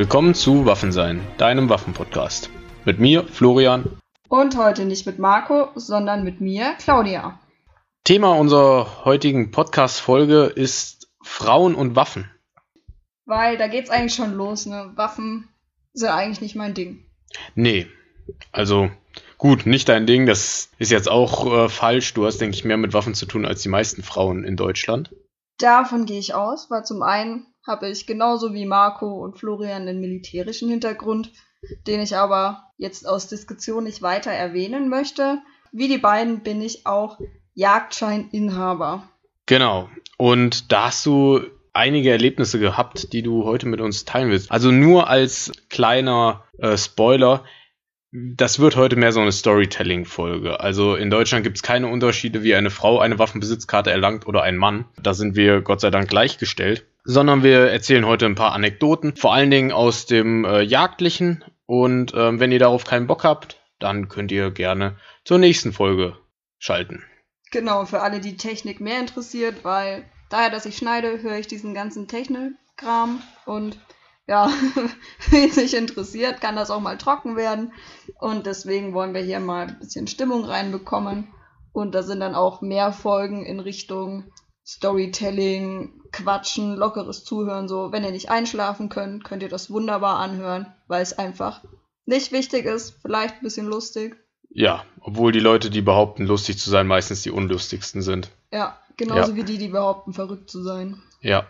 Willkommen zu Waffensein, deinem Waffenpodcast. Mit mir, Florian. Und heute nicht mit Marco, sondern mit mir, Claudia. Thema unserer heutigen Podcast-Folge ist Frauen und Waffen. Weil da geht's eigentlich schon los, ne? Waffen sind eigentlich nicht mein Ding. Nee, also gut, nicht dein Ding, das ist jetzt auch äh, falsch. Du hast, denke ich, mehr mit Waffen zu tun als die meisten Frauen in Deutschland. Davon gehe ich aus, weil zum einen habe ich genauso wie Marco und Florian einen militärischen Hintergrund, den ich aber jetzt aus Diskussion nicht weiter erwähnen möchte. Wie die beiden bin ich auch Jagdscheininhaber. Genau. Und da hast du einige Erlebnisse gehabt, die du heute mit uns teilen willst. Also nur als kleiner äh, Spoiler, das wird heute mehr so eine Storytelling-Folge. Also in Deutschland gibt es keine Unterschiede, wie eine Frau eine Waffenbesitzkarte erlangt oder ein Mann. Da sind wir Gott sei Dank gleichgestellt. Sondern wir erzählen heute ein paar Anekdoten, vor allen Dingen aus dem äh, Jagdlichen. Und ähm, wenn ihr darauf keinen Bock habt, dann könnt ihr gerne zur nächsten Folge schalten. Genau, für alle, die Technik mehr interessiert, weil daher, dass ich schneide, höre ich diesen ganzen Technikkram und ja, wen sich interessiert, kann das auch mal trocken werden. Und deswegen wollen wir hier mal ein bisschen Stimmung reinbekommen. Und da sind dann auch mehr Folgen in Richtung Storytelling, Quatschen, lockeres Zuhören. So, wenn ihr nicht einschlafen könnt, könnt ihr das wunderbar anhören, weil es einfach nicht wichtig ist, vielleicht ein bisschen lustig. Ja, obwohl die Leute, die behaupten, lustig zu sein, meistens die unlustigsten sind. Ja, genauso ja. wie die, die behaupten, verrückt zu sein. Ja,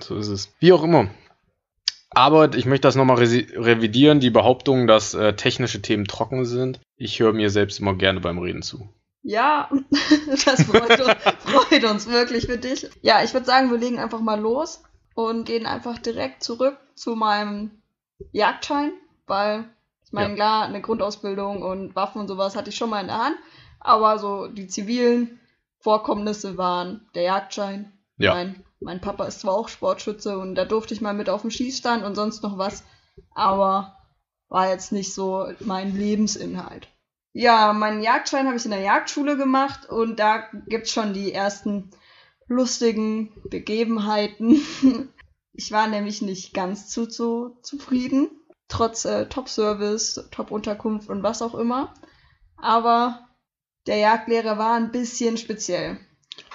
so ist es. Wie auch immer. Aber ich möchte das nochmal revidieren, die Behauptung, dass äh, technische Themen trocken sind. Ich höre mir selbst immer gerne beim Reden zu. Ja, das freut uns, freut uns wirklich für dich. Ja, ich würde sagen, wir legen einfach mal los und gehen einfach direkt zurück zu meinem Jagdschein, weil ich meine, ja. klar, eine Grundausbildung und Waffen und sowas hatte ich schon mal in der Hand, aber so die zivilen Vorkommnisse waren der Jagdschein, ja. mein mein Papa ist zwar auch Sportschütze und da durfte ich mal mit auf dem Schießstand und sonst noch was, aber war jetzt nicht so mein Lebensinhalt. Ja, meinen Jagdschein habe ich in der Jagdschule gemacht und da gibt's schon die ersten lustigen Begebenheiten. Ich war nämlich nicht ganz zu, zu zufrieden, trotz äh, Top-Service, Top-Unterkunft und was auch immer. Aber der Jagdlehrer war ein bisschen speziell.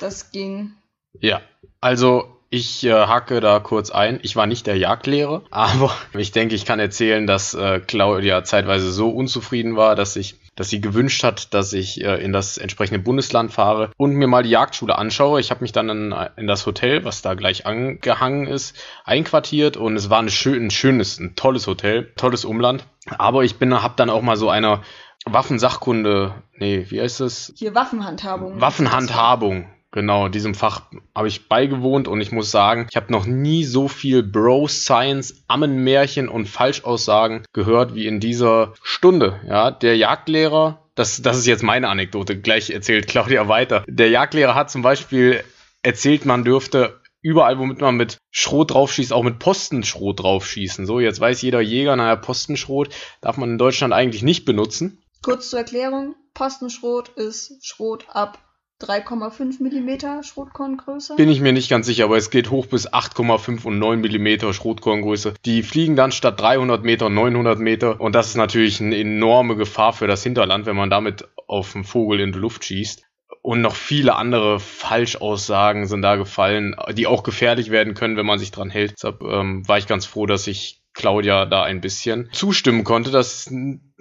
Das ging ja, also ich äh, hacke da kurz ein. Ich war nicht der Jagdlehrer, aber ich denke, ich kann erzählen, dass äh, Claudia zeitweise so unzufrieden war, dass ich dass sie gewünscht hat, dass ich äh, in das entsprechende Bundesland fahre und mir mal die Jagdschule anschaue. Ich habe mich dann in, in, das Hotel, was da gleich angehangen ist, einquartiert und es war ein, schön, ein schönes, ein tolles Hotel, tolles Umland. Aber ich bin, habe dann auch mal so einer Waffensachkunde, nee, wie heißt es? Hier Waffenhandhabung. Waffenhandhabung, Genau, diesem Fach habe ich beigewohnt und ich muss sagen, ich habe noch nie so viel Bro-Science, Ammenmärchen und Falschaussagen gehört wie in dieser Stunde. Ja, der Jagdlehrer, das, das ist jetzt meine Anekdote, gleich erzählt Claudia weiter. Der Jagdlehrer hat zum Beispiel erzählt, man dürfte überall, womit man mit Schrot draufschießt, auch mit Postenschrot draufschießen. So, jetzt weiß jeder Jäger, naja, Postenschrot darf man in Deutschland eigentlich nicht benutzen. Kurz zur Erklärung, Postenschrot ist Schrot ab 3,5 mm Schrotkorngröße? Bin ich mir nicht ganz sicher, aber es geht hoch bis 8,5 und 9 mm Schrotkorngröße. Die fliegen dann statt 300 Meter 900 Meter und das ist natürlich eine enorme Gefahr für das Hinterland, wenn man damit auf einen Vogel in die Luft schießt. Und noch viele andere Falschaussagen sind da gefallen, die auch gefährlich werden können, wenn man sich dran hält. Deshalb ähm, war ich ganz froh, dass ich Claudia da ein bisschen zustimmen konnte. Das,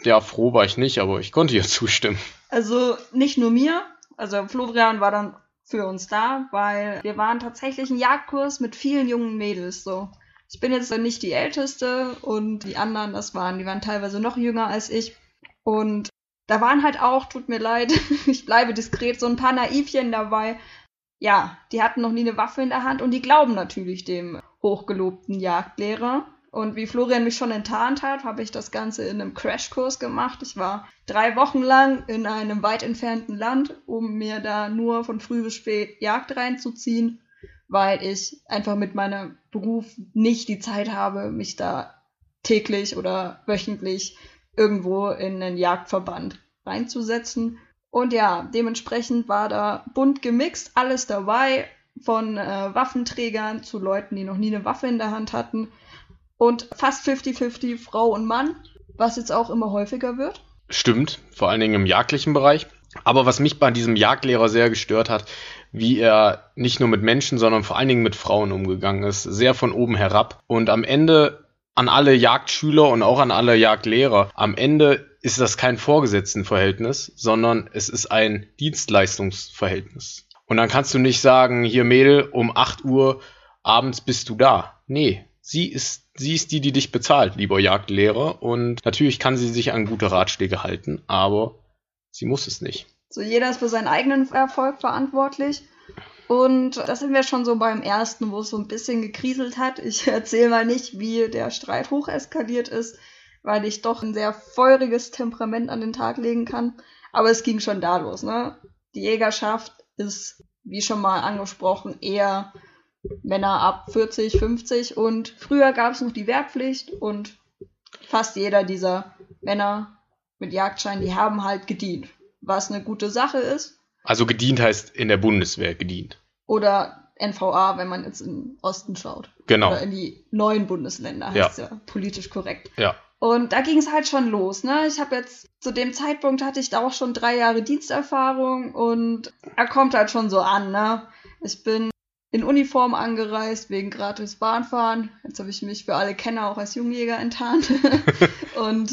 ja, froh war ich nicht, aber ich konnte ihr zustimmen. Also nicht nur mir, also Florian war dann für uns da, weil wir waren tatsächlich ein Jagdkurs mit vielen jungen Mädels so. Ich bin jetzt nicht die älteste und die anderen, das waren, die waren teilweise noch jünger als ich und da waren halt auch, tut mir leid, ich bleibe diskret, so ein paar Naivchen dabei. Ja, die hatten noch nie eine Waffe in der Hand und die glauben natürlich dem hochgelobten Jagdlehrer. Und wie Florian mich schon enttarnt hat, habe ich das Ganze in einem Crashkurs gemacht. Ich war drei Wochen lang in einem weit entfernten Land, um mir da nur von früh bis spät Jagd reinzuziehen, weil ich einfach mit meinem Beruf nicht die Zeit habe, mich da täglich oder wöchentlich irgendwo in einen Jagdverband reinzusetzen. Und ja, dementsprechend war da bunt gemixt, alles dabei, von äh, Waffenträgern zu Leuten, die noch nie eine Waffe in der Hand hatten und fast 50-50 Frau und Mann, was jetzt auch immer häufiger wird. Stimmt, vor allen Dingen im jagdlichen Bereich. Aber was mich bei diesem Jagdlehrer sehr gestört hat, wie er nicht nur mit Menschen, sondern vor allen Dingen mit Frauen umgegangen ist, sehr von oben herab. Und am Ende an alle Jagdschüler und auch an alle Jagdlehrer, am Ende ist das kein Vorgesetztenverhältnis, sondern es ist ein Dienstleistungsverhältnis. Und dann kannst du nicht sagen, hier Mädel, um 8 Uhr abends bist du da. Nee, sie ist, sie ist die, die dich bezahlt, lieber Jagdlehrer. Und natürlich kann sie sich an gute Ratschläge halten, aber sie muss es nicht. So, jeder ist für seinen eigenen Erfolg verantwortlich. Und das sind wir schon so beim ersten, wo es so ein bisschen gekriselt hat. Ich erzähle mal nicht, wie der Streit hocheskaliert ist, weil ich doch ein sehr feuriges Temperament an den Tag legen kann. Aber es ging schon da los, ne? Die Jägerschaft ist, wie schon mal angesprochen, eher Männer ab 40, 50 und früher gab es noch die Wehrpflicht und fast jeder dieser Männer mit Jagdschein, die haben halt gedient, was eine gute Sache ist. Also gedient heißt in der Bundeswehr gedient. Oder NVA, wenn man jetzt im Osten schaut. Genau. Oder in die neuen Bundesländer, heißt ja, ja politisch korrekt. Ja. Und da ging es halt schon los, ne? Ich habe jetzt, zu dem Zeitpunkt hatte ich da auch schon drei Jahre Diensterfahrung und er kommt halt schon so an, ne? Ich bin in Uniform angereist wegen gratis Bahnfahren. Jetzt habe ich mich für alle Kenner auch als Jungjäger enttarnt. und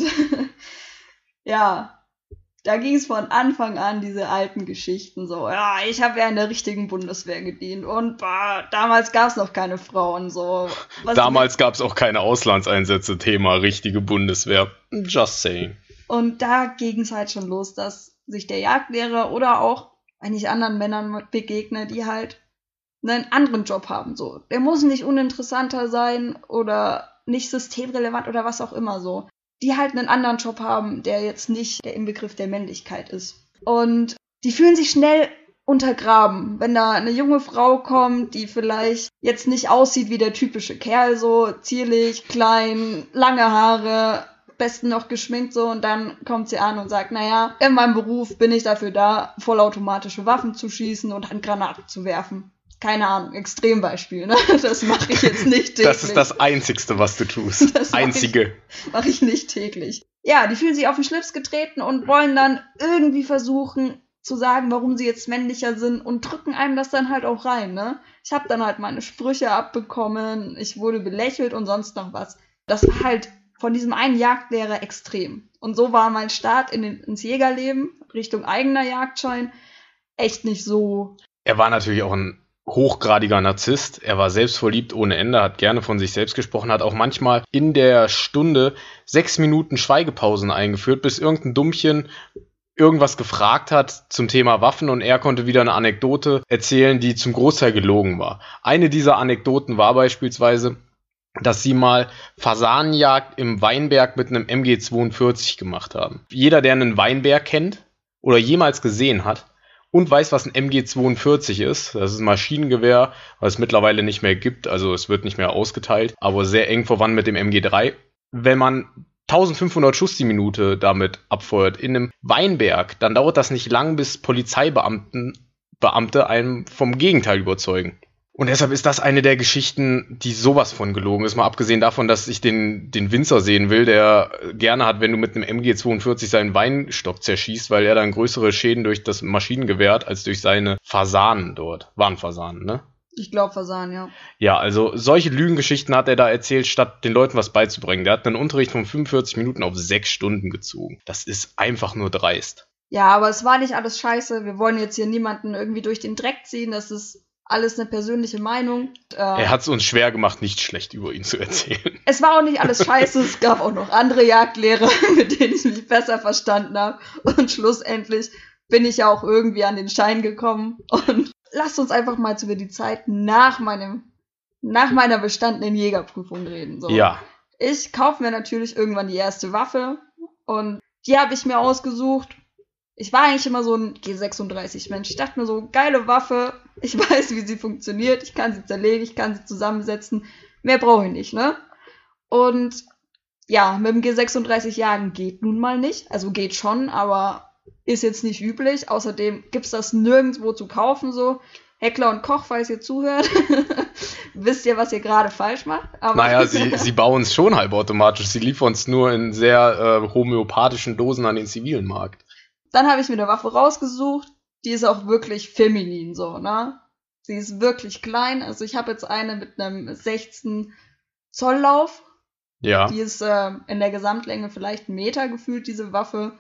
ja, da ging es von Anfang an diese alten Geschichten so. Ja, ich habe ja in der richtigen Bundeswehr gedient und bah, damals gab es noch keine Frauen so. Was damals gab es auch keine Auslandseinsätze. Thema richtige Bundeswehr. Just saying. Und da ging es halt schon los, dass sich der Jagdlehrer oder auch wenn ich anderen Männern begegne, die halt einen anderen Job haben. So, der muss nicht uninteressanter sein oder nicht systemrelevant oder was auch immer so. Die halt einen anderen Job haben, der jetzt nicht der Inbegriff der Männlichkeit ist. Und die fühlen sich schnell untergraben, wenn da eine junge Frau kommt, die vielleicht jetzt nicht aussieht wie der typische Kerl, so zierlich, klein, lange Haare, besten noch geschminkt so und dann kommt sie an und sagt, naja, in meinem Beruf bin ich dafür da, vollautomatische Waffen zu schießen und Handgranaten zu werfen keine Ahnung, Extrembeispiel, ne? Das mache ich jetzt nicht täglich. Das ist das Einzigste, was du tust. Das Einzige. Mache ich, mach ich nicht täglich. Ja, die fühlen sich auf den Schlips getreten und wollen dann irgendwie versuchen zu sagen, warum sie jetzt männlicher sind und drücken einem das dann halt auch rein, ne? Ich habe dann halt meine Sprüche abbekommen, ich wurde belächelt und sonst noch was. Das war halt von diesem einen Jagdlehrer extrem. Und so war mein Start in den, ins Jägerleben Richtung eigener Jagdschein echt nicht so. Er war natürlich auch ein hochgradiger Narzisst. Er war selbstverliebt ohne Ende, hat gerne von sich selbst gesprochen, hat auch manchmal in der Stunde sechs Minuten Schweigepausen eingeführt, bis irgendein Dummchen irgendwas gefragt hat zum Thema Waffen und er konnte wieder eine Anekdote erzählen, die zum Großteil gelogen war. Eine dieser Anekdoten war beispielsweise, dass sie mal Fasanenjagd im Weinberg mit einem MG42 gemacht haben. Jeder, der einen Weinberg kennt oder jemals gesehen hat, und weiß, was ein MG42 ist. Das ist ein Maschinengewehr, was es mittlerweile nicht mehr gibt. Also es wird nicht mehr ausgeteilt, aber sehr eng verwandt mit dem MG3. Wenn man 1500 Schuss die Minute damit abfeuert in einem Weinberg, dann dauert das nicht lang, bis Polizeibeamten Beamte einem vom Gegenteil überzeugen. Und deshalb ist das eine der Geschichten, die sowas von gelogen ist. Mal abgesehen davon, dass ich den, den Winzer sehen will, der gerne hat, wenn du mit einem MG42 seinen Weinstock zerschießt, weil er dann größere Schäden durch das Maschinengewehr hat, als durch seine Fasanen dort. Waren Fasanen, ne? Ich glaube Fasanen, ja. Ja, also solche Lügengeschichten hat er da erzählt, statt den Leuten was beizubringen. Der hat einen Unterricht von 45 Minuten auf 6 Stunden gezogen. Das ist einfach nur dreist. Ja, aber es war nicht alles scheiße. Wir wollen jetzt hier niemanden irgendwie durch den Dreck ziehen. Das ist alles eine persönliche Meinung. Äh, er hat es uns schwer gemacht, nicht schlecht über ihn zu erzählen. Es war auch nicht alles scheiße, es gab auch noch andere Jagdlehrer, mit denen ich mich besser verstanden habe. Und schlussendlich bin ich ja auch irgendwie an den Schein gekommen. Und lasst uns einfach mal über die Zeit nach meinem, nach meiner bestandenen Jägerprüfung reden. So. Ja. Ich kaufe mir natürlich irgendwann die erste Waffe und die habe ich mir ausgesucht ich war eigentlich immer so ein G36-Mensch. Ich dachte mir so, geile Waffe, ich weiß, wie sie funktioniert, ich kann sie zerlegen, ich kann sie zusammensetzen. Mehr brauche ich nicht, ne? Und ja, mit dem G36 jagen geht nun mal nicht. Also geht schon, aber ist jetzt nicht üblich. Außerdem gibt's das nirgendwo zu kaufen, so. Heckler und Koch, falls ihr zuhört. wisst ihr, was ihr gerade falsch macht. Aber naja, sie, sie bauen es schon halbautomatisch. Sie liefern es nur in sehr äh, homöopathischen Dosen an den zivilen Markt. Dann habe ich mir eine Waffe rausgesucht. Die ist auch wirklich feminin so, ne? Sie ist wirklich klein. Also ich habe jetzt eine mit einem 16 Zoll Lauf. Ja. Die ist äh, in der Gesamtlänge vielleicht einen Meter gefühlt, diese Waffe.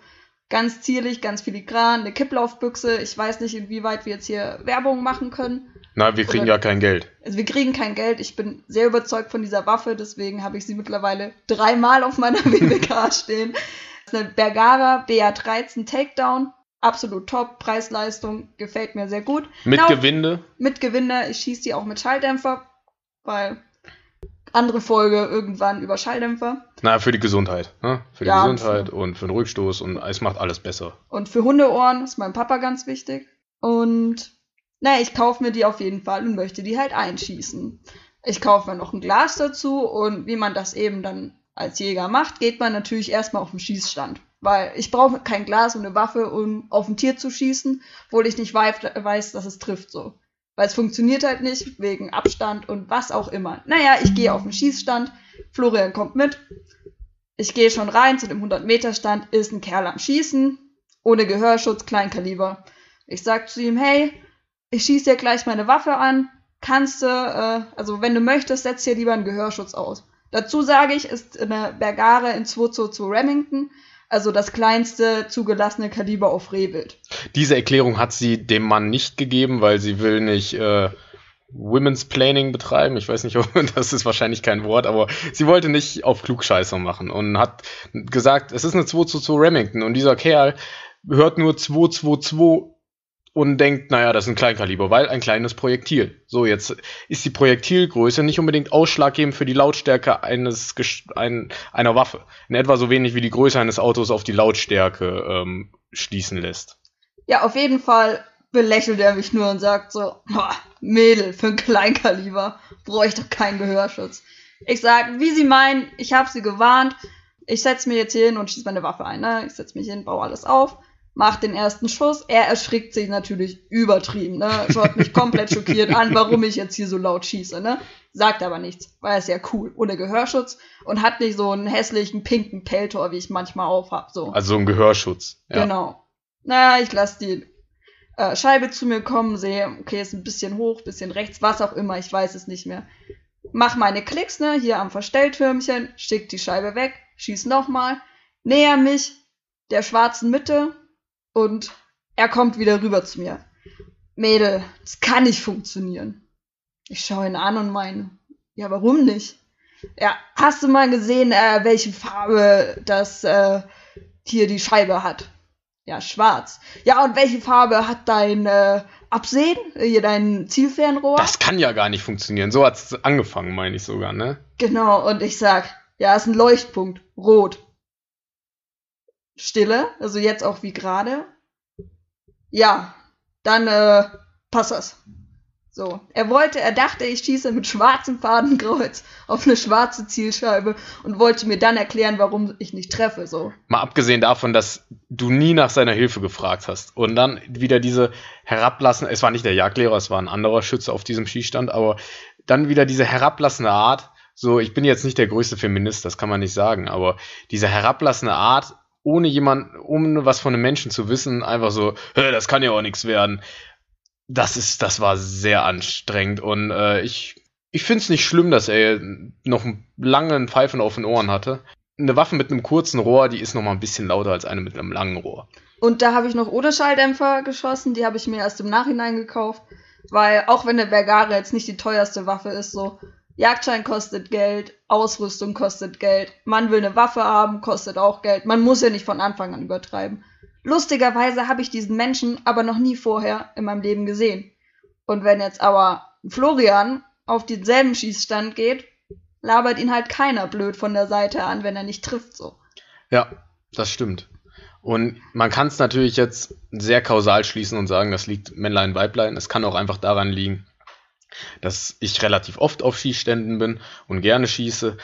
Ganz zierlich, ganz filigran, eine Kipplaufbüchse. Ich weiß nicht, inwieweit wir jetzt hier Werbung machen können. Na, wir kriegen Oder, ja kein Geld. Also wir kriegen kein Geld. Ich bin sehr überzeugt von dieser Waffe, deswegen habe ich sie mittlerweile dreimal auf meiner WWK stehen. Eine Bergara BA13 Takedown. Absolut top. Preis-Leistung gefällt mir sehr gut. Mit genau, Gewinde? Mit Gewinde. Ich schieße die auch mit Schalldämpfer, weil andere Folge irgendwann über Schalldämpfer. Na, für die Gesundheit. Ne? Für die ja, Gesundheit und für, und für den Rückstoß und es macht alles besser. Und für Hundeohren ist meinem Papa ganz wichtig. Und naja, ich kaufe mir die auf jeden Fall und möchte die halt einschießen. Ich kaufe mir noch ein Glas dazu und wie man das eben dann als Jäger macht, geht man natürlich erstmal auf den Schießstand. Weil ich brauche kein Glas und eine Waffe, um auf ein Tier zu schießen, obwohl ich nicht weiß, dass es trifft so. Weil es funktioniert halt nicht, wegen Abstand und was auch immer. Naja, ich gehe auf den Schießstand, Florian kommt mit. Ich gehe schon rein zu dem 100-Meter-Stand, ist ein Kerl am Schießen, ohne Gehörschutz, Kleinkaliber. Ich sag zu ihm, hey, ich schieße dir gleich meine Waffe an, kannst du, äh, also wenn du möchtest, setz dir lieber einen Gehörschutz aus. Dazu sage ich, ist eine Bergare in 222 Remington, also das kleinste zugelassene Kaliber auf Rehwild. Diese Erklärung hat sie dem Mann nicht gegeben, weil sie will nicht äh, Women's Planning betreiben. Ich weiß nicht, das ist wahrscheinlich kein Wort, aber sie wollte nicht auf Klugscheißer machen und hat gesagt, es ist eine 222 Remington und dieser Kerl hört nur 222 und denkt, naja, das ist ein Kleinkaliber, weil ein kleines Projektil. So, jetzt ist die Projektilgröße nicht unbedingt ausschlaggebend für die Lautstärke eines ein, einer Waffe. In etwa so wenig wie die Größe eines Autos auf die Lautstärke ähm, schließen lässt. Ja, auf jeden Fall belächelt er mich nur und sagt so, Mädel, für ein Kleinkaliber brauche ich doch keinen Gehörschutz. Ich sag, wie Sie meinen, ich habe Sie gewarnt, ich setze mir jetzt hier hin und schieße meine Waffe ein. Ne? Ich setze mich hin, baue alles auf macht den ersten Schuss. Er erschrickt sich natürlich übertrieben, ne? Schaut mich komplett schockiert an, warum ich jetzt hier so laut schieße, ne? Sagt aber nichts, weil er ist ja cool, ohne Gehörschutz und hat nicht so einen hässlichen pinken Peltor, wie ich manchmal aufhab, so. Also ein Gehörschutz. Ja. Genau. Naja, ich lasse die äh, Scheibe zu mir kommen, sehe, okay, ist ein bisschen hoch, bisschen rechts, was auch immer, ich weiß es nicht mehr. Mach meine Klicks, ne, hier am Verstelltürmchen, schick die Scheibe weg, schieß nochmal, näher mich der schwarzen Mitte, und er kommt wieder rüber zu mir. Mädel, das kann nicht funktionieren. Ich schaue ihn an und meine, ja, warum nicht? Ja, hast du mal gesehen, äh, welche Farbe das äh, hier die Scheibe hat? Ja, schwarz. Ja, und welche Farbe hat dein äh, Absehen, hier dein Zielfernrohr? Das kann ja gar nicht funktionieren. So hat es angefangen, meine ich sogar, ne? Genau, und ich sag, ja, ist ein Leuchtpunkt, rot. Stille, also jetzt auch wie gerade. Ja, dann äh, passt das. So, er wollte, er dachte, ich schieße mit schwarzem Fadenkreuz auf eine schwarze Zielscheibe und wollte mir dann erklären, warum ich nicht treffe. So. Mal abgesehen davon, dass du nie nach seiner Hilfe gefragt hast und dann wieder diese herablassende, es war nicht der Jagdlehrer, es war ein anderer Schütze auf diesem Schießstand, aber dann wieder diese herablassende Art. So, ich bin jetzt nicht der größte Feminist, das kann man nicht sagen, aber diese herablassende Art, ohne jemand, ohne was von einem Menschen zu wissen, einfach so, das kann ja auch nichts werden. Das ist, das war sehr anstrengend und äh, ich, ich finde es nicht schlimm, dass er noch einen langen Pfeifen auf den Ohren hatte. Eine Waffe mit einem kurzen Rohr, die ist noch mal ein bisschen lauter als eine mit einem langen Rohr. Und da habe ich noch ohne Schalldämpfer geschossen, die habe ich mir erst im Nachhinein gekauft, weil auch wenn der Vergara jetzt nicht die teuerste Waffe ist, so Jagdschein kostet Geld, Ausrüstung kostet Geld, man will eine Waffe haben, kostet auch Geld. Man muss ja nicht von Anfang an übertreiben. Lustigerweise habe ich diesen Menschen aber noch nie vorher in meinem Leben gesehen. Und wenn jetzt aber Florian auf denselben Schießstand geht, labert ihn halt keiner blöd von der Seite an, wenn er nicht trifft so. Ja, das stimmt. Und man kann es natürlich jetzt sehr kausal schließen und sagen, das liegt Männlein, Weiblein. Es kann auch einfach daran liegen, dass ich relativ oft auf Schießständen bin und gerne schieße.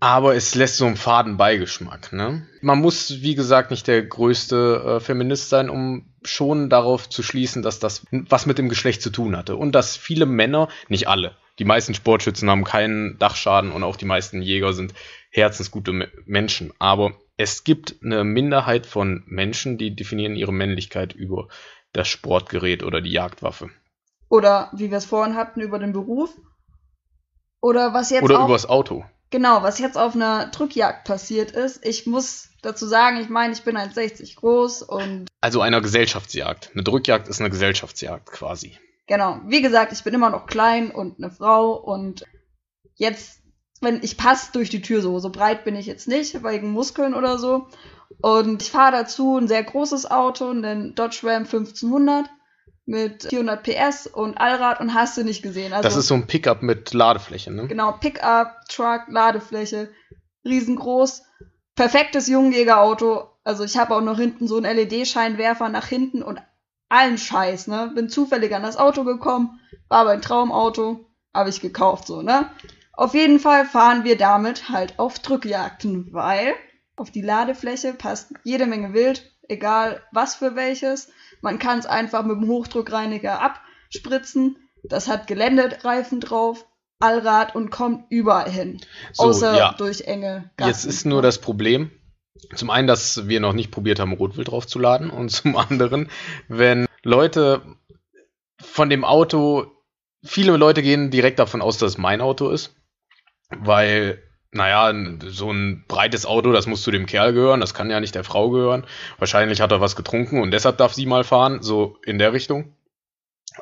Aber es lässt so einen faden Beigeschmack. Ne? Man muss, wie gesagt, nicht der größte äh, Feminist sein, um schon darauf zu schließen, dass das was mit dem Geschlecht zu tun hatte. Und dass viele Männer, nicht alle, die meisten Sportschützen haben keinen Dachschaden und auch die meisten Jäger sind herzensgute Me Menschen. Aber es gibt eine Minderheit von Menschen, die definieren ihre Männlichkeit über das Sportgerät oder die Jagdwaffe. Oder wie wir es vorhin hatten, über den Beruf. Oder was jetzt Oder auch, übers Auto. Genau, was jetzt auf einer Drückjagd passiert ist. Ich muss dazu sagen, ich meine, ich bin 1,60 groß und Also einer Gesellschaftsjagd. Eine Drückjagd ist eine Gesellschaftsjagd quasi. genau, wie gesagt, ich bin immer noch klein und eine Frau und jetzt, wenn ich passe durch die Tür so, so breit bin ich jetzt nicht, wegen Muskeln oder so. Und ich fahre dazu ein sehr großes Auto, einen Dodge Ram 1500 mit 400 PS und Allrad und hast du nicht gesehen. Also das ist so ein Pickup mit Ladefläche, ne? Genau, Pickup, Truck, Ladefläche, riesengroß, perfektes Jungjägerauto. Also ich habe auch noch hinten so einen LED-Scheinwerfer nach hinten und allen Scheiß, ne? Bin zufällig an das Auto gekommen, war aber ein Traumauto, habe ich gekauft, so, ne? Auf jeden Fall fahren wir damit halt auf Drückjagden, weil auf die Ladefläche passt jede Menge Wild, egal was für welches. Man kann es einfach mit dem Hochdruckreiniger abspritzen. Das hat Geländereifen drauf, Allrad und kommt überall hin. So, außer ja. durch enge Jetzt ist nur das Problem, zum einen, dass wir noch nicht probiert haben, Rotwild draufzuladen und zum anderen, wenn Leute von dem Auto, viele Leute gehen direkt davon aus, dass es mein Auto ist, weil, naja, so ein breites Auto, das muss zu dem Kerl gehören, das kann ja nicht der Frau gehören. Wahrscheinlich hat er was getrunken und deshalb darf sie mal fahren, so in der Richtung.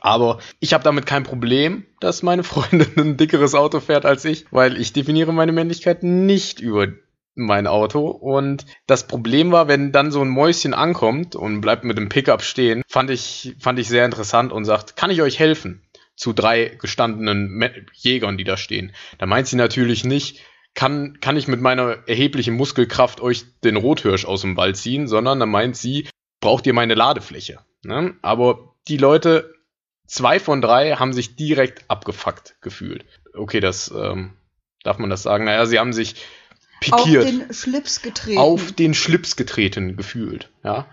Aber ich habe damit kein Problem, dass meine Freundin ein dickeres Auto fährt als ich, weil ich definiere meine Männlichkeit nicht über mein Auto. Und das Problem war, wenn dann so ein Mäuschen ankommt und bleibt mit dem Pickup stehen, fand ich, fand ich sehr interessant und sagt, kann ich euch helfen? Zu drei gestandenen Jägern, die da stehen. Da meint sie natürlich nicht, kann, kann ich mit meiner erheblichen Muskelkraft euch den Rothirsch aus dem Wald ziehen, sondern da meint sie, braucht ihr meine Ladefläche. Ne? Aber die Leute, zwei von drei, haben sich direkt abgefuckt gefühlt. Okay, das ähm, darf man das sagen. Naja, sie haben sich pikiert Auf den Schlips getreten. auf den Schlips getreten gefühlt, ja.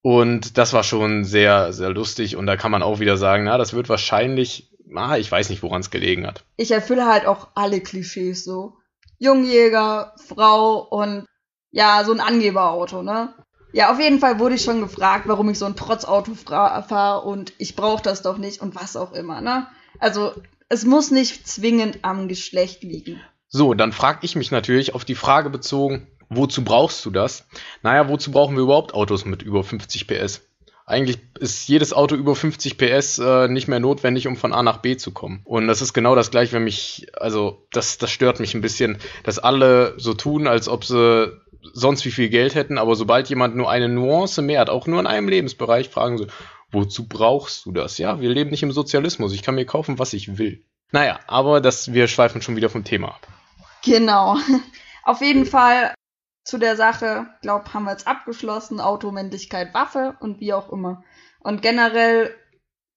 Und das war schon sehr, sehr lustig. Und da kann man auch wieder sagen, na, das wird wahrscheinlich, ah, ich weiß nicht, woran es gelegen hat. ich erfülle halt auch alle Klischees so. Jungjäger, Frau und ja, so ein Angeberauto, ne? Ja, auf jeden Fall wurde ich schon gefragt, warum ich so ein Trotzauto fahre und ich brauche das doch nicht und was auch immer, ne? Also, es muss nicht zwingend am Geschlecht liegen. So, dann frage ich mich natürlich auf die Frage bezogen, wozu brauchst du das? Naja, wozu brauchen wir überhaupt Autos mit über 50 PS? Eigentlich ist jedes Auto über 50 PS äh, nicht mehr notwendig, um von A nach B zu kommen. Und das ist genau das gleiche, wenn mich, also das, das stört mich ein bisschen, dass alle so tun, als ob sie sonst wie viel Geld hätten, aber sobald jemand nur eine Nuance mehr hat, auch nur in einem Lebensbereich, fragen sie, wozu brauchst du das? Ja, wir leben nicht im Sozialismus, ich kann mir kaufen, was ich will. Naja, aber das, wir schweifen schon wieder vom Thema ab. Genau. Auf jeden Fall zu der Sache, glaub, haben wir jetzt abgeschlossen, Automännlichkeit, Waffe und wie auch immer. Und generell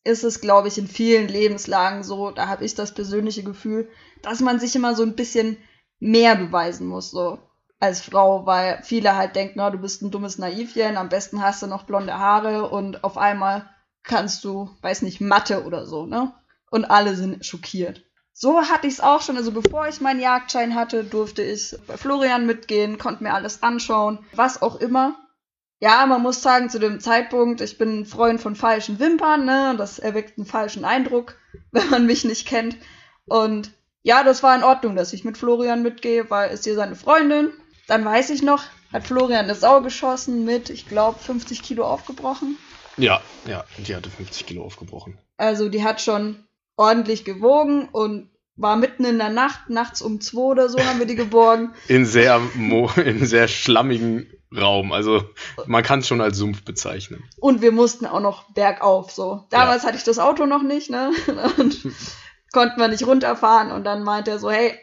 ist es, glaube ich, in vielen Lebenslagen so, da habe ich das persönliche Gefühl, dass man sich immer so ein bisschen mehr beweisen muss, so als Frau, weil viele halt denken, na, du bist ein dummes Naivchen, am besten hast du noch blonde Haare und auf einmal kannst du, weiß nicht, Mathe oder so, ne? Und alle sind schockiert. So hatte ich es auch schon. Also bevor ich meinen Jagdschein hatte, durfte ich bei Florian mitgehen, konnte mir alles anschauen, was auch immer. Ja, man muss sagen, zu dem Zeitpunkt, ich bin ein Freund von falschen Wimpern, ne? Das erweckt einen falschen Eindruck, wenn man mich nicht kennt. Und ja, das war in Ordnung, dass ich mit Florian mitgehe, weil ist hier seine Freundin. Dann weiß ich noch, hat Florian eine Sau geschossen mit, ich glaube, 50 Kilo aufgebrochen. Ja, ja, die hatte 50 Kilo aufgebrochen. Also die hat schon ordentlich gewogen und war mitten in der Nacht, nachts um zwei oder so haben wir die geborgen. In sehr, mo in sehr schlammigen Raum. Also man kann es schon als Sumpf bezeichnen. Und wir mussten auch noch bergauf so. Damals hatte ich das Auto noch nicht, ne? Und konnten wir nicht runterfahren. Und dann meinte er so, hey,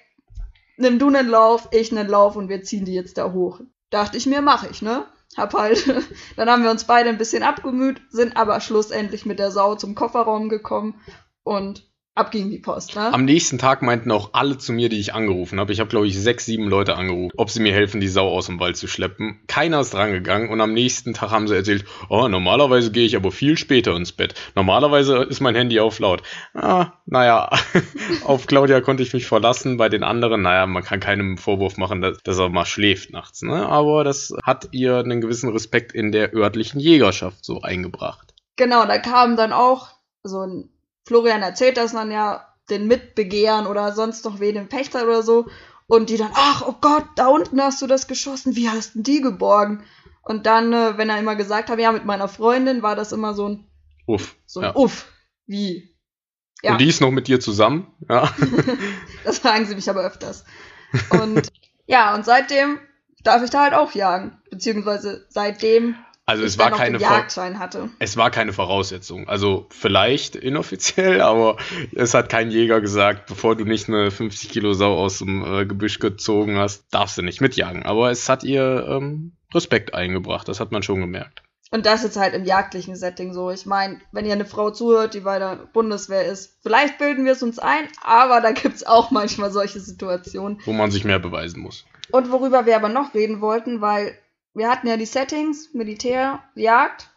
nimm du einen Lauf, ich einen Lauf und wir ziehen die jetzt da hoch. Dachte ich mir, mache ich, ne? Hab halt, dann haben wir uns beide ein bisschen abgemüht, sind aber schlussendlich mit der Sau zum Kofferraum gekommen und ab ging die Post, ne? Am nächsten Tag meinten auch alle zu mir, die ich angerufen habe. Ich habe, glaube ich, sechs, sieben Leute angerufen, ob sie mir helfen, die Sau aus dem Wald zu schleppen. Keiner ist drangegangen und am nächsten Tag haben sie erzählt, oh, normalerweise gehe ich aber viel später ins Bett. Normalerweise ist mein Handy auf laut. Ah, naja, auf Claudia konnte ich mich verlassen. Bei den anderen, naja, man kann keinem Vorwurf machen, dass, dass er mal schläft nachts. Ne? Aber das hat ihr einen gewissen Respekt in der örtlichen Jägerschaft so eingebracht. Genau, da kam dann auch so ein Florian erzählt das dann ja den Mitbegehren oder sonst noch wen im Pächter oder so. Und die dann, ach, oh Gott, da unten hast du das geschossen, wie hast du die geborgen? Und dann, äh, wenn er immer gesagt hat, ja, mit meiner Freundin, war das immer so ein Uff. So ein ja. Uff. Wie? Ja. Und die ist noch mit dir zusammen? Ja. das fragen sie mich aber öfters. Und ja, und seitdem darf ich da halt auch jagen. Beziehungsweise seitdem Also ich es war keine Jagdschein hatte. es war keine Voraussetzung. Also vielleicht inoffiziell, aber es hat kein Jäger gesagt, bevor du nicht eine 50 Kilo Sau aus dem äh, Gebüsch gezogen hast, darfst du nicht mitjagen. Aber es hat ihr ähm, Respekt eingebracht, das hat man schon gemerkt. Und das jetzt halt im jagdlichen Setting so. Ich meine, wenn ihr eine Frau zuhört, die bei der Bundeswehr ist, vielleicht bilden wir es uns ein, aber da gibt's auch manchmal solche Situationen. Wo man sich mehr beweisen muss. Und worüber wir aber noch reden wollten, weil wir hatten ja die Settings, Militär, Jagd.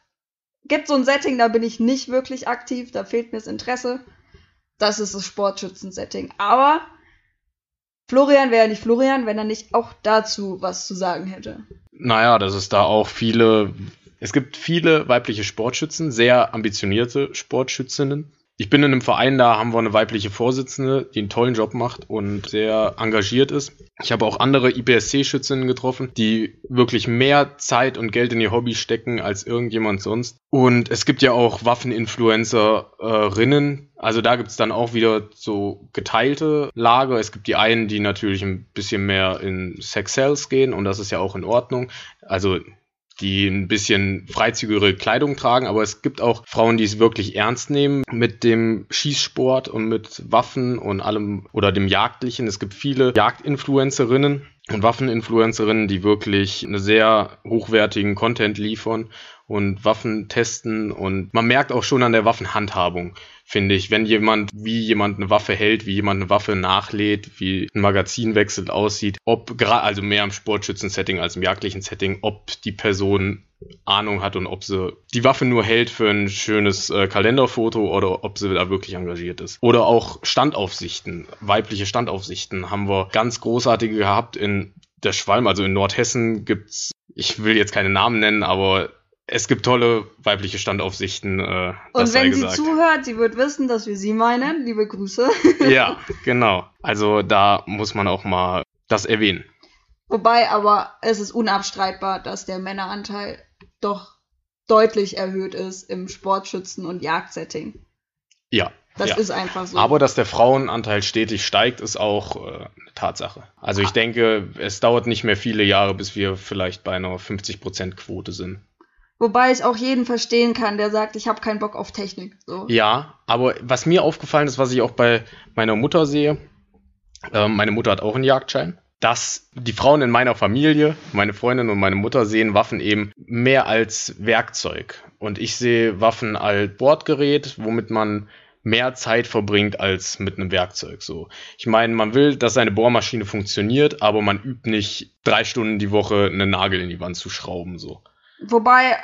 Gibt so ein Setting, da bin ich nicht wirklich aktiv, da fehlt mir das Interesse. Das ist das Sportschützen-Setting. Aber Florian wäre ja nicht Florian, wenn er nicht auch dazu was zu sagen hätte. Naja, dass es da auch viele, es gibt viele weibliche Sportschützen, sehr ambitionierte Sportschützinnen. Ich bin in einem Verein, da haben wir eine weibliche Vorsitzende, die einen tollen Job macht und sehr engagiert ist. Ich habe auch andere IPSC-Schützinnen getroffen, die wirklich mehr Zeit und Geld in ihr Hobby stecken als irgendjemand sonst. Und es gibt ja auch Waffeninfluencerinnen. Also da gibt es dann auch wieder so geteilte Lager. Es gibt die einen, die natürlich ein bisschen mehr in Sex Sales gehen und das ist ja auch in Ordnung. Also die ein bisschen freizügigere Kleidung tragen, aber es gibt auch Frauen, die es wirklich ernst nehmen mit dem Schießsport und mit Waffen und allem oder dem Jagdlichen. Es gibt viele Jagdinfluencerinnen und Waffeninfluencerinnen, die wirklich einen sehr hochwertigen Content liefern und Waffen testen. Und man merkt auch schon an der Waffenhandhabung, finde ich, wenn jemand, wie jemand eine Waffe hält, wie jemand eine Waffe nachlädt, wie ein Magazinwechsel aussieht, ob gerade, also mehr im Sportschützen-Setting als im jagdlichen Setting, ob die Person Ahnung hat und ob sie die Waffe nur hält für ein schönes äh, Kalenderfoto oder ob sie da wirklich engagiert ist. Oder auch Standaufsichten, weibliche Standaufsichten haben wir ganz großartige gehabt in der Schwalm, also in Nordhessen gibt's, ich will jetzt keine Namen nennen, aber es gibt tolle weibliche Standaufsichten. Äh, Und wenn sie zuhört, sie wird wissen, dass wir sie meinen. Liebe Grüße. Ja, genau. Also da muss man auch mal das erwähnen. Wobei aber es ist unabstreitbar, dass der Männeranteil doch deutlich erhöht ist im Sportschützen- und Jagdsetting. Ja. Das ja. ist einfach so. Aber dass der Frauenanteil stetig steigt, ist auch äh, eine Tatsache. Also ich denke, es dauert nicht mehr viele Jahre, bis wir vielleicht bei einer 50%-Quote sind. Wobei ich auch jeden verstehen kann, der sagt, ich habe keinen Bock auf Technik. So. Ja, aber was mir aufgefallen ist, was ich auch bei meiner Mutter sehe, äh, meine Mutter hat auch einen Jagdschein, dass die Frauen in meiner Familie, meine Freundin und meine Mutter sehen Waffen eben mehr als Werkzeug. Und ich sehe Waffen als Bordgerät, womit man mehr Zeit verbringt als mit einem Werkzeug. So, ich meine, man will, dass seine Bohrmaschine funktioniert, aber man übt nicht drei Stunden die Woche einen Nagel in die Wand zu schrauben. So, Wobei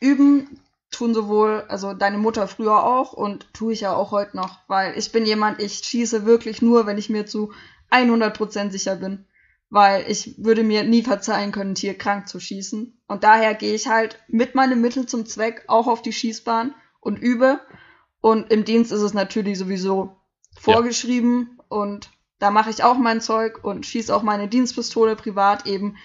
üben tun sowohl, also deine Mutter früher auch und tue ich ja auch heute noch, weil ich bin jemand, ich schieße wirklich nur, wenn ich mir zu 100% sicher bin. Weil ich würde mir nie verzeihen können, ein Tier krank zu schießen. Und daher gehe ich halt mit meinem Mittel zum Zweck auch auf die Schießbahn und übe. Und im Dienst ist es natürlich sowieso vorgeschrieben und da mache ich auch mein Zeug und schieße auch meine Dienstpistole privat eben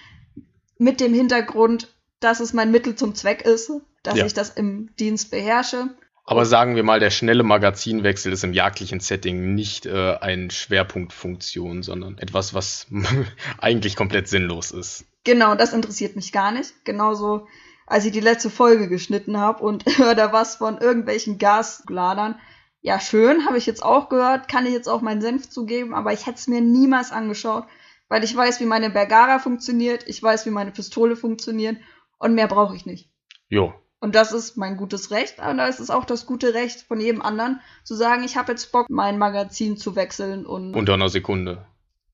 mit dem Hintergrund, dass es mein Mittel zum Zweck ist, dass Ja. ich das im Dienst beherrsche. Aber sagen wir mal, der schnelle Magazinwechsel ist im jagdlichen Setting nicht äh, eine Schwerpunktfunktion, sondern etwas, was eigentlich komplett sinnlos ist. Genau, das interessiert mich gar nicht. Genauso, als ich die letzte Folge geschnitten habe und höre da was von irgendwelchen Gasladern. Ja, schön, habe ich jetzt auch gehört, kann ich jetzt auch meinen Senf zugeben, aber ich hätte es mir niemals angeschaut, weil ich weiß, wie meine Bergara funktioniert, ich weiß, wie meine Pistole funktioniert und mehr brauche ich nicht. Jo. Und das ist mein gutes Recht, aber es ist auch das gute Recht von jedem anderen, zu sagen, ich habe jetzt Bock, mein Magazin zu wechseln und. Unter einer Sekunde.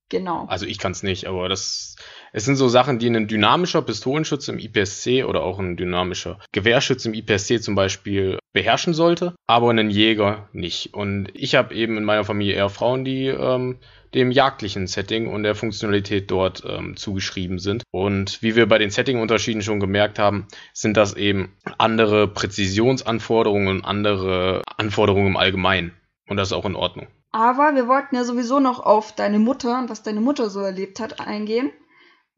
Genau. Also ich kann es nicht, aber das es sind so Sachen, die ein dynamischer Pistolenschütze im IPSC oder auch ein dynamischer Gewehrschütze im IPSC zum Beispiel beherrschen sollte, aber ein Jäger nicht. Und ich habe eben in meiner Familie eher Frauen, die ähm, dem jagdlichen Setting und der Funktionalität dort ähm, zugeschrieben sind. Und wie wir bei den Setting-Unterschieden schon gemerkt haben, sind das eben andere Präzisionsanforderungen und andere Anforderungen im Allgemeinen. Und das ist auch in Ordnung. Aber wir wollten ja sowieso noch auf deine Mutter und was deine Mutter so erlebt hat eingehen,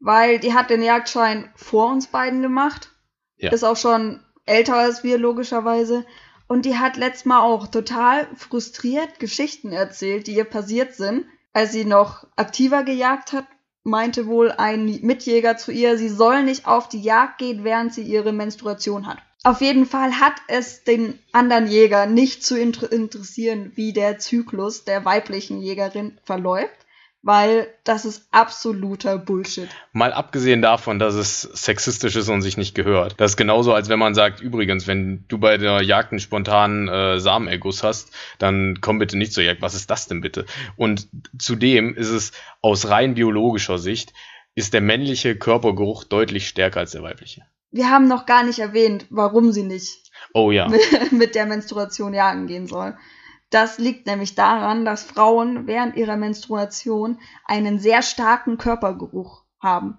weil die hat den Jagdschein vor uns beiden gemacht. Ja. Ist auch schon älter als wir logischerweise. Und die hat letztes Mal auch total frustriert Geschichten erzählt, die ihr passiert sind als sie noch aktiver gejagt hat, meinte wohl ein Mitjäger zu ihr, sie soll nicht auf die Jagd gehen, während sie ihre Menstruation hat. Auf jeden Fall hat es den anderen Jäger nicht zu inter interessieren, wie der Zyklus der weiblichen Jägerin verläuft weil das ist absoluter Bullshit. Mal abgesehen davon, dass es sexistisch ist und sich nicht gehört. Das ist genauso, als wenn man sagt, übrigens, wenn du bei der Jagd einen spontanen äh, Samenerguss hast, dann komm bitte nicht zur Jagd. Was ist das denn bitte? Und zudem ist es aus rein biologischer Sicht, ist der männliche Körpergeruch deutlich stärker als der weibliche. Wir haben noch gar nicht erwähnt, warum sie nicht oh, ja. mit der Menstruation jagen gehen soll. Das liegt nämlich daran, dass Frauen während ihrer Menstruation einen sehr starken Körpergeruch haben.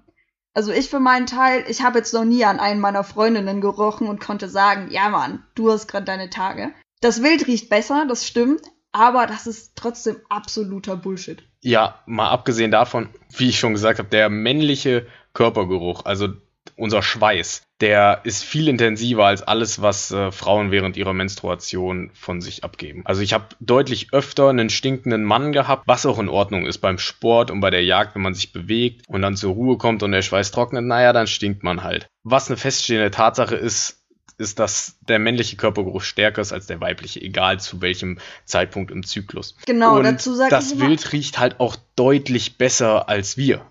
Also ich für meinen Teil, ich habe jetzt noch nie an einen meiner Freundinnen gerochen und konnte sagen, ja Mann, du hast gerade deine Tage. Das Wild riecht besser, das stimmt, aber das ist trotzdem absoluter Bullshit. Ja, mal abgesehen davon, wie ich schon gesagt habe, der männliche Körpergeruch, also unser Schweiß, der ist viel intensiver als alles, was äh, Frauen während ihrer Menstruation von sich abgeben. Also ich habe deutlich öfter einen stinkenden Mann gehabt, was auch in Ordnung ist beim Sport und bei der Jagd, wenn man sich bewegt und dann zur Ruhe kommt und der Schweiß trocknet, naja, dann stinkt man halt. Was eine feststehende Tatsache ist, ist, dass der männliche Körpergeruch stärker ist als der weibliche, egal zu welchem Zeitpunkt im Zyklus. Genau, und dazu ich Das Wild riecht halt auch deutlich besser als wir.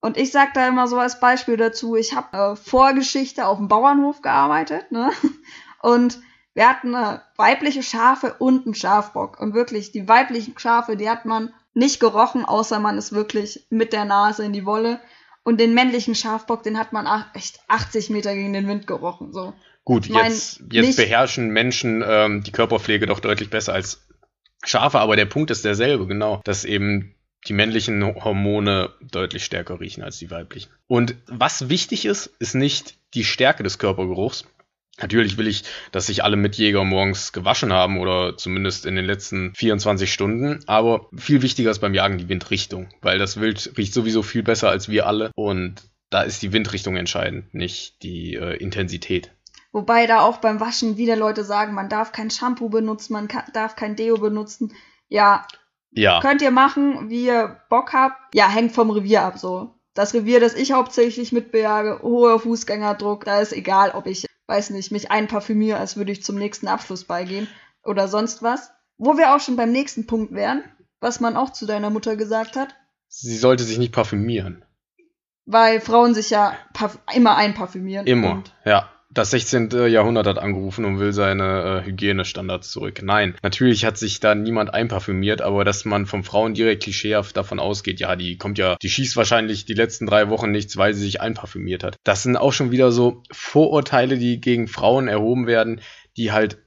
Und ich sag da immer so als Beispiel dazu, ich habe äh, Vorgeschichte auf dem Bauernhof gearbeitet, ne? Und wir hatten äh, weibliche Schafe und einen Schafbock. Und wirklich, die weiblichen Schafe, die hat man nicht gerochen, außer man ist wirklich mit der Nase in die Wolle. Und den männlichen Schafbock, den hat man echt 80 Meter gegen den Wind gerochen. So. Gut, ich mein, jetzt, jetzt beherrschen Menschen ähm, die Körperpflege doch deutlich besser als Schafe, aber der Punkt ist derselbe, genau. Dass eben die männlichen Hormone deutlich stärker riechen als die weiblichen. Und was wichtig ist, ist nicht die Stärke des Körpergeruchs. Natürlich will ich, dass sich alle Mitjäger morgens gewaschen haben oder zumindest in den letzten 24 Stunden. Aber viel wichtiger ist beim Jagen die Windrichtung, weil das Wild riecht sowieso viel besser als wir alle. Und da ist die Windrichtung entscheidend, nicht die äh, Intensität. Wobei da auch beim Waschen wieder Leute sagen, man darf kein Shampoo benutzen, man kann, darf kein Deo benutzen. Ja, ja. Könnt ihr machen, wie ihr Bock habt. Ja, hängt vom Revier ab so. Das Revier, das ich hauptsächlich mitbejage, hoher Fußgängerdruck, da ist egal, ob ich, weiß nicht, mich einparfümiere, als würde ich zum nächsten Abschluss beigehen oder sonst was. Wo wir auch schon beim nächsten Punkt wären, was man auch zu deiner Mutter gesagt hat. Sie sollte sich nicht parfümieren. Weil Frauen sich ja immer einparfümieren. Immer, ja das 16. Jahrhundert hat angerufen und will seine äh, Hygienestandards zurück. Nein, natürlich hat sich da niemand einparfümiert, aber dass man von Frauen direkt klischeehaft davon ausgeht, ja, die kommt ja, die schießt wahrscheinlich die letzten drei Wochen nichts, weil sie sich einparfümiert hat. Das sind auch schon wieder so Vorurteile, die gegen Frauen erhoben werden, die halt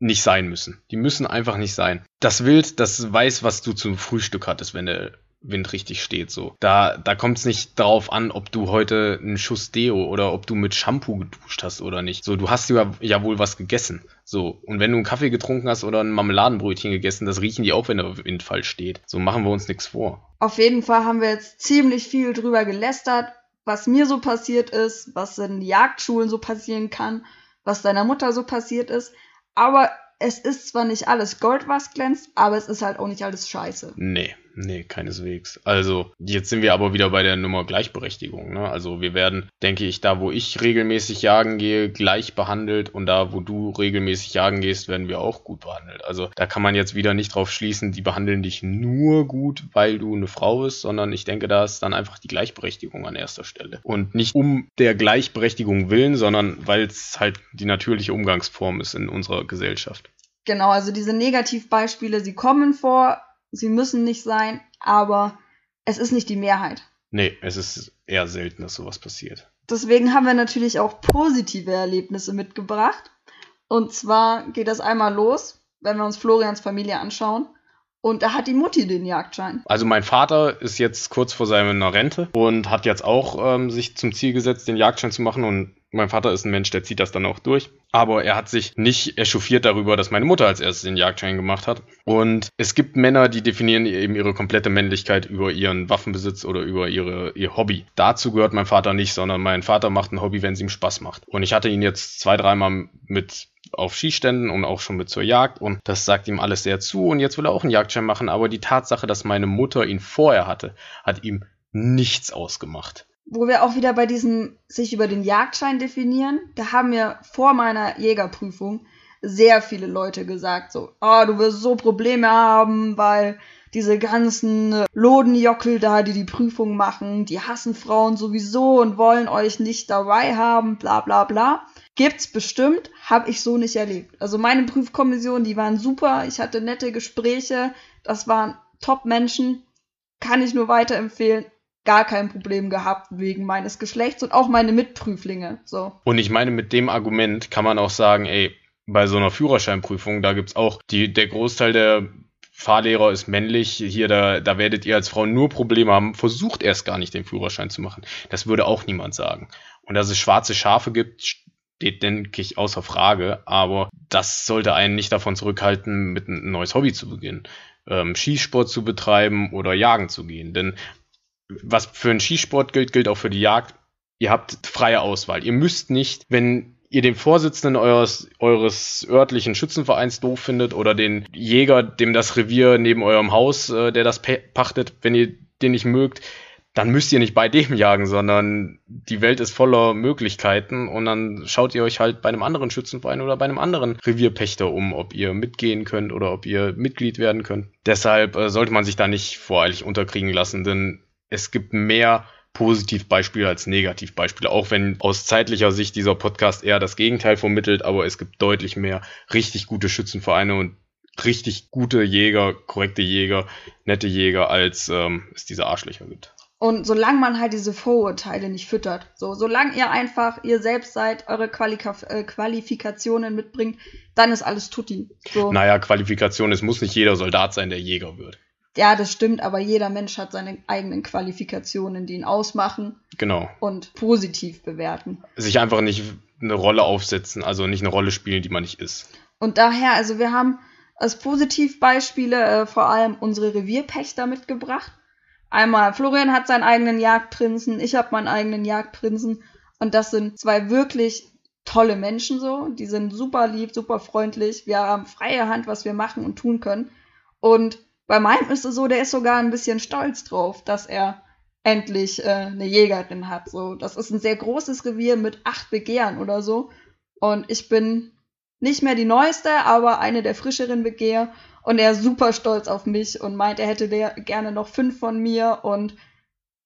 nicht sein müssen. Die müssen einfach nicht sein. Das Wild, das weiß, was du zum Frühstück hattest, wenn du Wind richtig steht. So. Da, da kommt es nicht darauf an, ob du heute einen Schuss Deo oder ob du mit Shampoo geduscht hast oder nicht. So, du hast ja, ja wohl was gegessen. So, und wenn du einen Kaffee getrunken hast oder ein Marmeladenbrötchen gegessen, das riechen die auch, wenn der Windfall steht. So machen wir uns nichts vor. Auf jeden Fall haben wir jetzt ziemlich viel drüber gelästert, was mir so passiert ist, was in Jagdschulen so passieren kann, was deiner Mutter so passiert ist. Aber es ist zwar nicht alles Gold, was glänzt, aber es ist halt auch nicht alles scheiße. Nee, Nee, keineswegs. Also, jetzt sind wir aber wieder bei der Nummer Gleichberechtigung. Ne? Also, wir werden, denke ich, da, wo ich regelmäßig jagen gehe, gleich behandelt und da, wo du regelmäßig jagen gehst, werden wir auch gut behandelt. Also, da kann man jetzt wieder nicht drauf schließen, die behandeln dich nur gut, weil du eine Frau bist, sondern ich denke, da ist dann einfach die Gleichberechtigung an erster Stelle. Und nicht um der Gleichberechtigung willen, sondern weil es halt die natürliche Umgangsform ist in unserer Gesellschaft. Genau, also diese Negativbeispiele, sie kommen vor, sie müssen nicht sein, aber es ist nicht die Mehrheit. Nee, es ist eher selten, dass sowas passiert. Deswegen haben wir natürlich auch positive Erlebnisse mitgebracht. Und zwar geht das einmal los, wenn wir uns Florians Familie anschauen. Und da hat die Mutti den Jagdschein. Also mein Vater ist jetzt kurz vor seiner Rente und hat jetzt auch ähm, sich zum Ziel gesetzt, den Jagdschein zu machen. Und mein Vater ist ein Mensch, der zieht das dann auch durch. Aber er hat sich nicht echauffiert darüber, dass meine Mutter als erstes den Jagdschein gemacht hat. Und es gibt Männer, die definieren eben ihre komplette Männlichkeit über ihren Waffenbesitz oder über ihre, ihr Hobby. Dazu gehört mein Vater nicht, sondern mein Vater macht ein Hobby, wenn es ihm Spaß macht. Und ich hatte ihn jetzt zwei, dreimal mit auf Skiständen und auch schon mit zur Jagd und das sagt ihm alles sehr zu und jetzt will er auch einen Jagdschein machen, aber die Tatsache, dass meine Mutter ihn vorher hatte, hat ihm nichts ausgemacht. Wo wir auch wieder bei diesem sich über den Jagdschein definieren, da haben mir vor meiner Jägerprüfung sehr viele Leute gesagt, so, ah, oh, du wirst so Probleme haben, weil diese ganzen Lodenjockel da, die die Prüfung machen, die hassen Frauen sowieso und wollen euch nicht dabei haben, bla bla bla. Gibt's bestimmt, habe ich so nicht erlebt. Also meine Prüfkommission, die waren super, ich hatte nette Gespräche, das waren Top-Menschen, kann ich nur weiterempfehlen. Gar kein Problem gehabt wegen meines Geschlechts und auch meine Mitprüflinge. So. Und ich meine, mit dem Argument kann man auch sagen, ey, bei so einer Führerscheinprüfung, da gibt's auch die, der Großteil der Fahrlehrer ist männlich, hier, da, da werdet ihr als Frau nur Probleme haben, versucht erst gar nicht den Führerschein zu machen. Das würde auch niemand sagen. Und dass es schwarze Schafe gibt, steht, denke ich, außer Frage. Aber das sollte einen nicht davon zurückhalten, mit ein neues Hobby zu beginnen. Ähm, Skisport zu betreiben oder jagen zu gehen. Denn was für einen Skisport gilt, gilt auch für die Jagd. Ihr habt freie Auswahl. Ihr müsst nicht, wenn ihr den Vorsitzenden eures, eures örtlichen Schützenvereins doof findet oder den Jäger, dem das Revier neben eurem Haus, äh, der das pachtet, wenn ihr den nicht mögt, dann müsst ihr nicht bei dem jagen, sondern die Welt ist voller Möglichkeiten und dann schaut ihr euch halt bei einem anderen Schützenverein oder bei einem anderen Revierpächter um, ob ihr mitgehen könnt oder ob ihr Mitglied werden könnt. Deshalb äh, sollte man sich da nicht voreilig unterkriegen lassen, denn es gibt mehr Positivbeispiele als Negativbeispiele, auch wenn aus zeitlicher Sicht dieser Podcast eher das Gegenteil vermittelt, aber es gibt deutlich mehr richtig gute Schützenvereine und richtig gute Jäger, korrekte Jäger, nette Jäger, als ähm, es diese Arschlöcher gibt. Und solange man halt diese Vorurteile nicht füttert, so, solange ihr einfach ihr selbst seid, eure Qualika äh, Qualifikationen mitbringt, dann ist alles tutti. So. Naja, Qualifikation, es muss nicht jeder Soldat sein, der Jäger wird. Ja, das stimmt, aber jeder Mensch hat seine eigenen Qualifikationen, die ihn ausmachen. Genau. Und positiv bewerten. Sich einfach nicht eine Rolle aufsetzen, also nicht eine Rolle spielen, die man nicht ist. Und daher, also wir haben als Positivbeispiele äh, vor allem unsere Revierpächter mitgebracht Einmal, Florian hat seinen eigenen Jagdprinzen, ich habe meinen eigenen Jagdprinzen. Und das sind zwei wirklich tolle Menschen so. Die sind super lieb, super freundlich. Wir haben freie Hand, was wir machen und tun können. Und bei meinem ist es so, der ist sogar ein bisschen stolz drauf, dass er endlich äh, eine Jägerin hat. So, das ist ein sehr großes Revier mit acht Begehren oder so. Und ich bin nicht mehr die neueste, aber eine der frischeren Begehr. Und er ist super stolz auf mich und meint, er hätte gerne noch fünf von mir. Und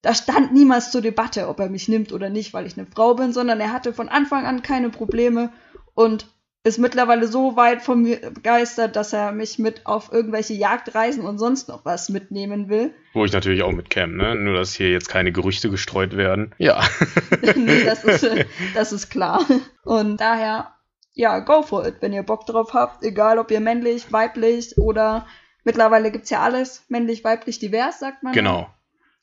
da stand niemals zur Debatte, ob er mich nimmt oder nicht, weil ich eine Frau bin, sondern er hatte von Anfang an keine Probleme und ist mittlerweile so weit von mir begeistert, dass er mich mit auf irgendwelche Jagdreisen und sonst noch was mitnehmen will. Wo ich natürlich auch mitkäme, ne? Nur, dass hier jetzt keine Gerüchte gestreut werden. Ja. nee, das ist, das ist klar. Und daher ja, go for it, wenn ihr Bock drauf habt. Egal, ob ihr männlich, weiblich oder mittlerweile gibt's ja alles, männlich, weiblich, divers, sagt man. Genau.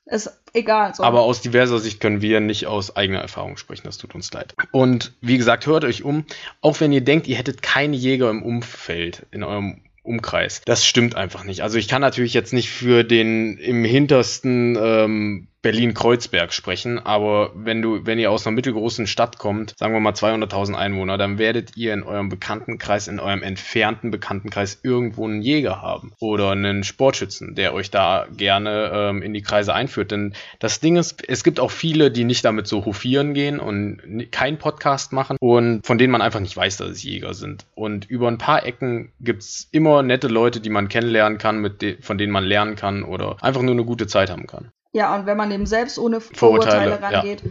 Ist egal. So. Aber aus diverser Sicht können wir nicht aus eigener Erfahrung sprechen, das tut uns leid. Und wie gesagt, hört euch um, auch wenn ihr denkt, ihr hättet keine Jäger im Umfeld, in eurem Umkreis. Das stimmt einfach nicht. Also ich kann natürlich jetzt nicht für den im hintersten ähm, Berlin-Kreuzberg sprechen, aber wenn du, wenn ihr aus einer mittelgroßen Stadt kommt, sagen wir mal 200.000 Einwohner, dann werdet ihr in eurem Bekanntenkreis, in eurem entfernten Bekanntenkreis irgendwo einen Jäger haben oder einen Sportschützen, der euch da gerne ähm, in die Kreise einführt. Denn das Ding ist, es gibt auch viele, die nicht damit so hofieren gehen und keinen Podcast machen und von denen man einfach nicht weiß, dass es Jäger sind. Und über ein paar Ecken gibt's immer nette Leute, die man kennenlernen kann, mit de von denen man lernen kann oder einfach nur eine gute Zeit haben kann. Ja, und wenn man eben selbst ohne Vorurteile, Vorurteile rangeht, ja.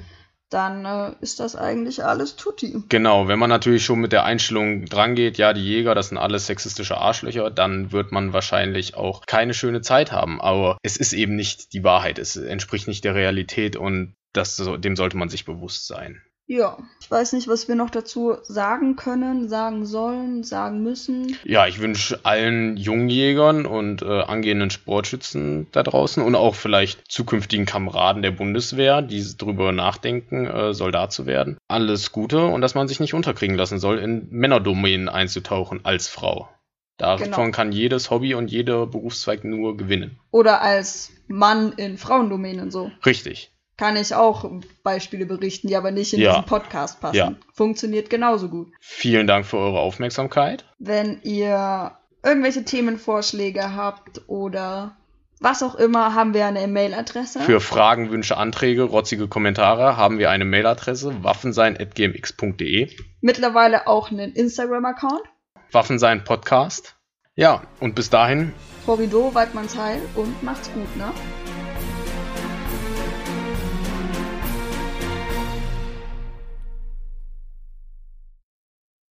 dann äh, ist das eigentlich alles tutti. Genau, wenn man natürlich schon mit der Einstellung drangeht, ja, die Jäger, das sind alles sexistische Arschlöcher, dann wird man wahrscheinlich auch keine schöne Zeit haben. Aber es ist eben nicht die Wahrheit, es entspricht nicht der Realität und das, dem sollte man sich bewusst sein. Ja, ich weiß nicht, was wir noch dazu sagen können, sagen sollen, sagen müssen. Ja, ich wünsche allen Jungjägern und äh, angehenden Sportschützen da draußen und auch vielleicht zukünftigen Kameraden der Bundeswehr, die darüber nachdenken, äh, Soldat zu werden, alles Gute und dass man sich nicht unterkriegen lassen soll, in Männerdomänen einzutauchen als Frau. Davon genau. kann jedes Hobby und jeder Berufszweig nur gewinnen. Oder als Mann in Frauendomänen so. Richtig kann ich auch Beispiele berichten, die aber nicht in ja. diesen Podcast passen. Ja. Funktioniert genauso gut. Vielen Dank für eure Aufmerksamkeit. Wenn ihr irgendwelche Themenvorschläge habt oder was auch immer, haben wir eine E-Mail-Adresse. Für Fragen, Wünsche, Anträge, rotzige Kommentare haben wir eine Mailadresse waffensein.gmx.de. Mittlerweile auch einen Instagram-Account. Waffensein Podcast. Ja, und bis dahin. Horrido, Waldmannsheil und macht's gut, ne?